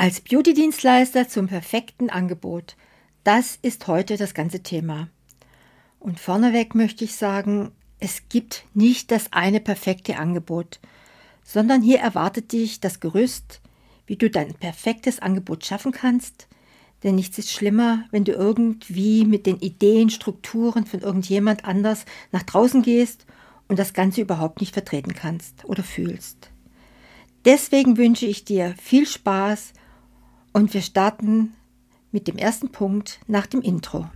Als Beauty-Dienstleister zum perfekten Angebot. Das ist heute das ganze Thema. Und vorneweg möchte ich sagen, es gibt nicht das eine perfekte Angebot, sondern hier erwartet dich das Gerüst, wie du dein perfektes Angebot schaffen kannst. Denn nichts ist schlimmer, wenn du irgendwie mit den Ideen, Strukturen von irgendjemand anders nach draußen gehst und das Ganze überhaupt nicht vertreten kannst oder fühlst. Deswegen wünsche ich dir viel Spaß und wir starten mit dem ersten Punkt nach dem Intro.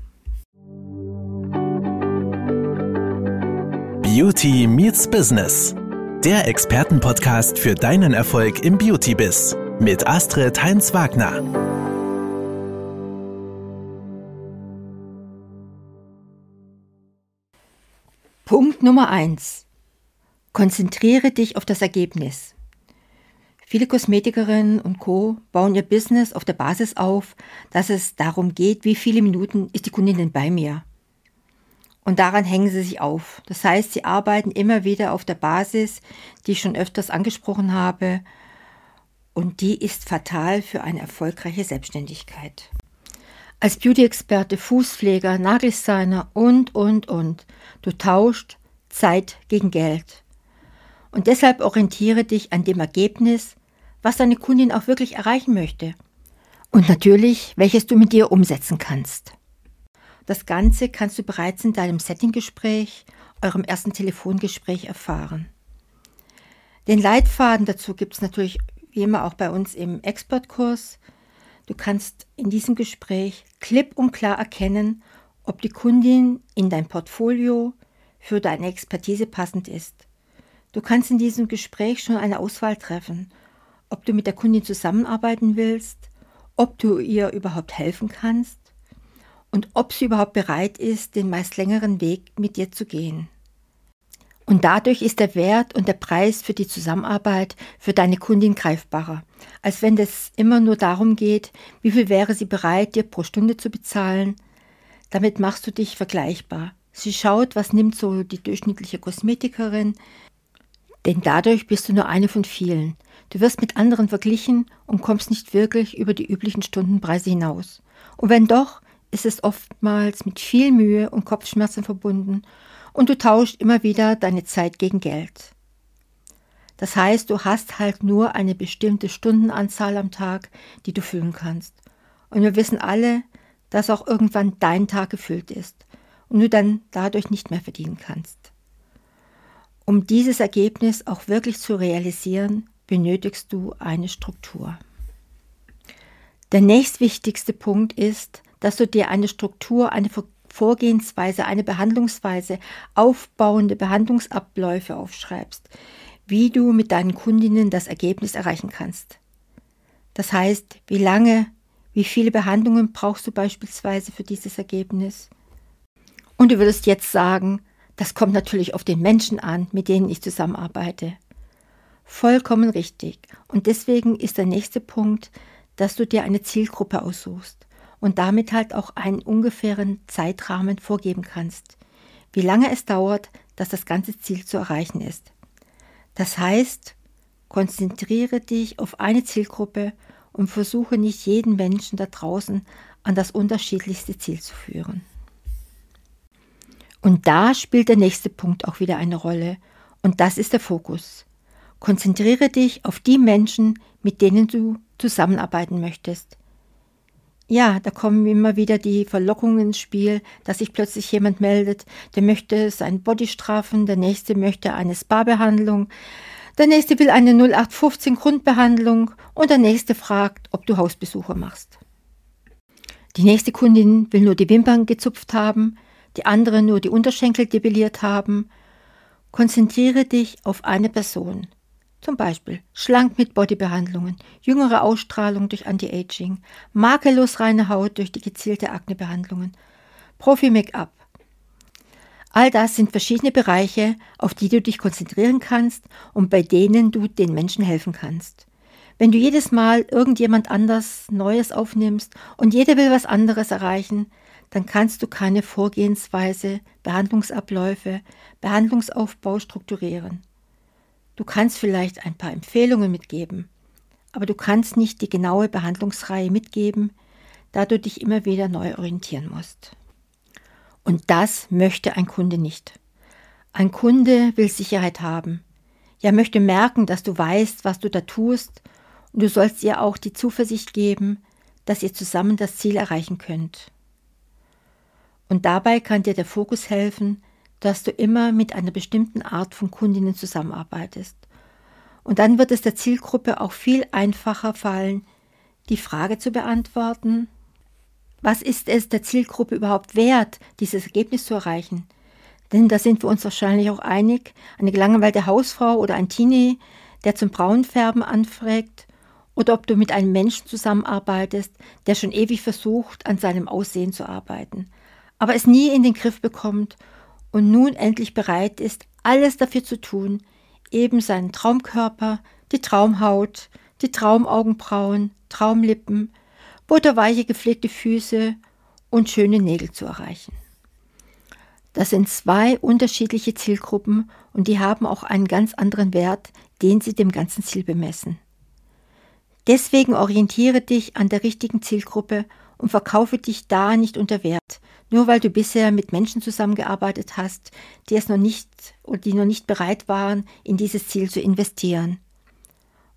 Beauty Meets Business. Der Expertenpodcast für deinen Erfolg im Beauty-Biz mit Astrid Heinz-Wagner. Punkt Nummer 1. Konzentriere dich auf das Ergebnis. Viele Kosmetikerinnen und Co. bauen ihr Business auf der Basis auf, dass es darum geht, wie viele Minuten ist die Kundin denn bei mir. Und daran hängen sie sich auf. Das heißt, sie arbeiten immer wieder auf der Basis, die ich schon öfters angesprochen habe. Und die ist fatal für eine erfolgreiche Selbstständigkeit. Als Beauty-Experte, Fußpfleger, Nageldesigner und, und, und. Du tauscht Zeit gegen Geld. Und deshalb orientiere dich an dem Ergebnis, was deine Kundin auch wirklich erreichen möchte. Und natürlich, welches du mit dir umsetzen kannst. Das Ganze kannst du bereits in deinem Settinggespräch, eurem ersten Telefongespräch erfahren. Den Leitfaden dazu gibt es natürlich wie immer auch bei uns im Expertkurs. Du kannst in diesem Gespräch klipp und klar erkennen, ob die Kundin in dein Portfolio für deine Expertise passend ist. Du kannst in diesem Gespräch schon eine Auswahl treffen ob du mit der Kundin zusammenarbeiten willst, ob du ihr überhaupt helfen kannst und ob sie überhaupt bereit ist, den meist längeren Weg mit dir zu gehen. Und dadurch ist der Wert und der Preis für die Zusammenarbeit für deine Kundin greifbarer, als wenn es immer nur darum geht, wie viel wäre sie bereit, dir pro Stunde zu bezahlen. Damit machst du dich vergleichbar. Sie schaut, was nimmt so die durchschnittliche Kosmetikerin, denn dadurch bist du nur eine von vielen. Du wirst mit anderen verglichen und kommst nicht wirklich über die üblichen Stundenpreise hinaus. Und wenn doch, ist es oftmals mit viel Mühe und Kopfschmerzen verbunden und du tauschst immer wieder deine Zeit gegen Geld. Das heißt, du hast halt nur eine bestimmte Stundenanzahl am Tag, die du füllen kannst. Und wir wissen alle, dass auch irgendwann dein Tag gefüllt ist und du dann dadurch nicht mehr verdienen kannst. Um dieses Ergebnis auch wirklich zu realisieren, benötigst du eine Struktur. Der nächstwichtigste Punkt ist, dass du dir eine Struktur, eine Vorgehensweise, eine Behandlungsweise, aufbauende Behandlungsabläufe aufschreibst, wie du mit deinen Kundinnen das Ergebnis erreichen kannst. Das heißt, wie lange, wie viele Behandlungen brauchst du beispielsweise für dieses Ergebnis? Und du würdest jetzt sagen, das kommt natürlich auf den Menschen an, mit denen ich zusammenarbeite. Vollkommen richtig. Und deswegen ist der nächste Punkt, dass du dir eine Zielgruppe aussuchst und damit halt auch einen ungefähren Zeitrahmen vorgeben kannst, wie lange es dauert, dass das ganze Ziel zu erreichen ist. Das heißt, konzentriere dich auf eine Zielgruppe und versuche nicht jeden Menschen da draußen an das unterschiedlichste Ziel zu führen. Und da spielt der nächste Punkt auch wieder eine Rolle. Und das ist der Fokus. Konzentriere dich auf die Menschen, mit denen du zusammenarbeiten möchtest. Ja, da kommen immer wieder die Verlockungen ins Spiel, dass sich plötzlich jemand meldet, der möchte sein Body straffen, der nächste möchte eine Spa-Behandlung, der nächste will eine 0815 Grundbehandlung und der nächste fragt, ob du Hausbesucher machst. Die nächste Kundin will nur die Wimpern gezupft haben, die andere nur die Unterschenkel debelliert haben. Konzentriere dich auf eine Person. Zum Beispiel schlank mit Bodybehandlungen, jüngere Ausstrahlung durch Anti-Aging, makellos reine Haut durch die gezielte Aknebehandlungen, Profi-Make-up. All das sind verschiedene Bereiche, auf die du dich konzentrieren kannst und bei denen du den Menschen helfen kannst. Wenn du jedes Mal irgendjemand anders Neues aufnimmst und jeder will was anderes erreichen, dann kannst du keine Vorgehensweise, Behandlungsabläufe, Behandlungsaufbau strukturieren. Du kannst vielleicht ein paar Empfehlungen mitgeben, aber du kannst nicht die genaue Behandlungsreihe mitgeben, da du dich immer wieder neu orientieren musst. Und das möchte ein Kunde nicht. Ein Kunde will Sicherheit haben. Er möchte merken, dass du weißt, was du da tust, und du sollst ihr auch die Zuversicht geben, dass ihr zusammen das Ziel erreichen könnt. Und dabei kann dir der Fokus helfen, dass du immer mit einer bestimmten Art von Kundinnen zusammenarbeitest. Und dann wird es der Zielgruppe auch viel einfacher fallen, die Frage zu beantworten, was ist es der Zielgruppe überhaupt wert, dieses Ergebnis zu erreichen? Denn da sind wir uns wahrscheinlich auch einig, eine gelangweilte Hausfrau oder ein Teenie, der zum Braunfärben anfragt, oder ob du mit einem Menschen zusammenarbeitest, der schon ewig versucht, an seinem Aussehen zu arbeiten, aber es nie in den Griff bekommt und nun endlich bereit ist, alles dafür zu tun, eben seinen Traumkörper, die Traumhaut, die Traumaugenbrauen, Traumlippen, butterweiche gepflegte Füße und schöne Nägel zu erreichen. Das sind zwei unterschiedliche Zielgruppen und die haben auch einen ganz anderen Wert, den sie dem ganzen Ziel bemessen. Deswegen orientiere dich an der richtigen Zielgruppe und verkaufe dich da nicht unter Wert, nur weil du bisher mit Menschen zusammengearbeitet hast, die es noch nicht oder die noch nicht bereit waren, in dieses Ziel zu investieren.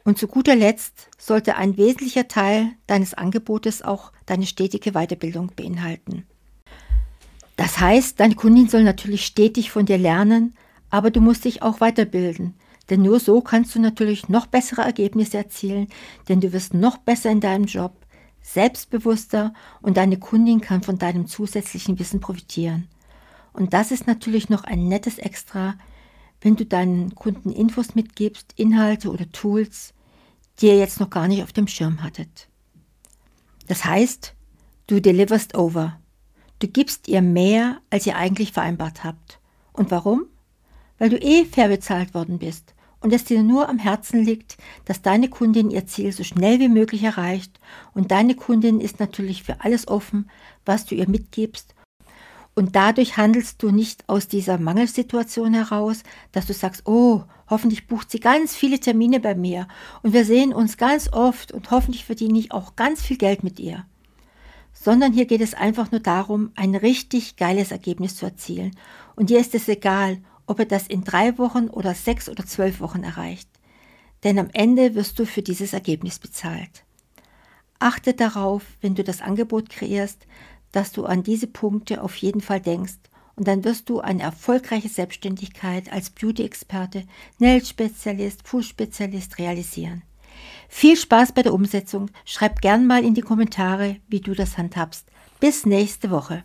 Und zu guter Letzt sollte ein wesentlicher Teil deines Angebotes auch deine stetige Weiterbildung beinhalten. Das heißt, deine Kundin soll natürlich stetig von dir lernen, aber du musst dich auch weiterbilden, denn nur so kannst du natürlich noch bessere Ergebnisse erzielen, denn du wirst noch besser in deinem Job, selbstbewusster und deine Kundin kann von deinem zusätzlichen Wissen profitieren. Und das ist natürlich noch ein nettes Extra, wenn du deinen Kunden Infos mitgibst, Inhalte oder Tools, die ihr jetzt noch gar nicht auf dem Schirm hattet. Das heißt, du deliverst over. Du gibst ihr mehr, als ihr eigentlich vereinbart habt. Und warum? Weil du eh fair bezahlt worden bist und es dir nur am Herzen liegt, dass deine Kundin ihr Ziel so schnell wie möglich erreicht und deine Kundin ist natürlich für alles offen, was du ihr mitgibst und dadurch handelst du nicht aus dieser Mangelsituation heraus, dass du sagst, oh, hoffentlich bucht sie ganz viele Termine bei mir und wir sehen uns ganz oft und hoffentlich verdiene ich auch ganz viel Geld mit ihr. Sondern hier geht es einfach nur darum, ein richtig geiles Ergebnis zu erzielen. Und dir ist es egal, ob er das in drei Wochen oder sechs oder zwölf Wochen erreicht. Denn am Ende wirst du für dieses Ergebnis bezahlt. Achte darauf, wenn du das Angebot kreierst, dass du an diese Punkte auf jeden Fall denkst und dann wirst du eine erfolgreiche Selbstständigkeit als Beauty-Experte, Nail-Spezialist, Fußspezialist realisieren. Viel Spaß bei der Umsetzung. Schreib gern mal in die Kommentare, wie du das handhabst. Bis nächste Woche.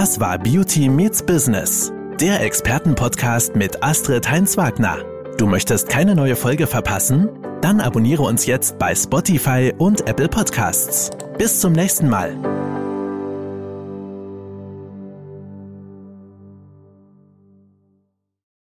Das war Beauty Meets Business, der Expertenpodcast mit Astrid Heinz-Wagner. Du möchtest keine neue Folge verpassen? Dann abonniere uns jetzt bei Spotify und Apple Podcasts. Bis zum nächsten Mal.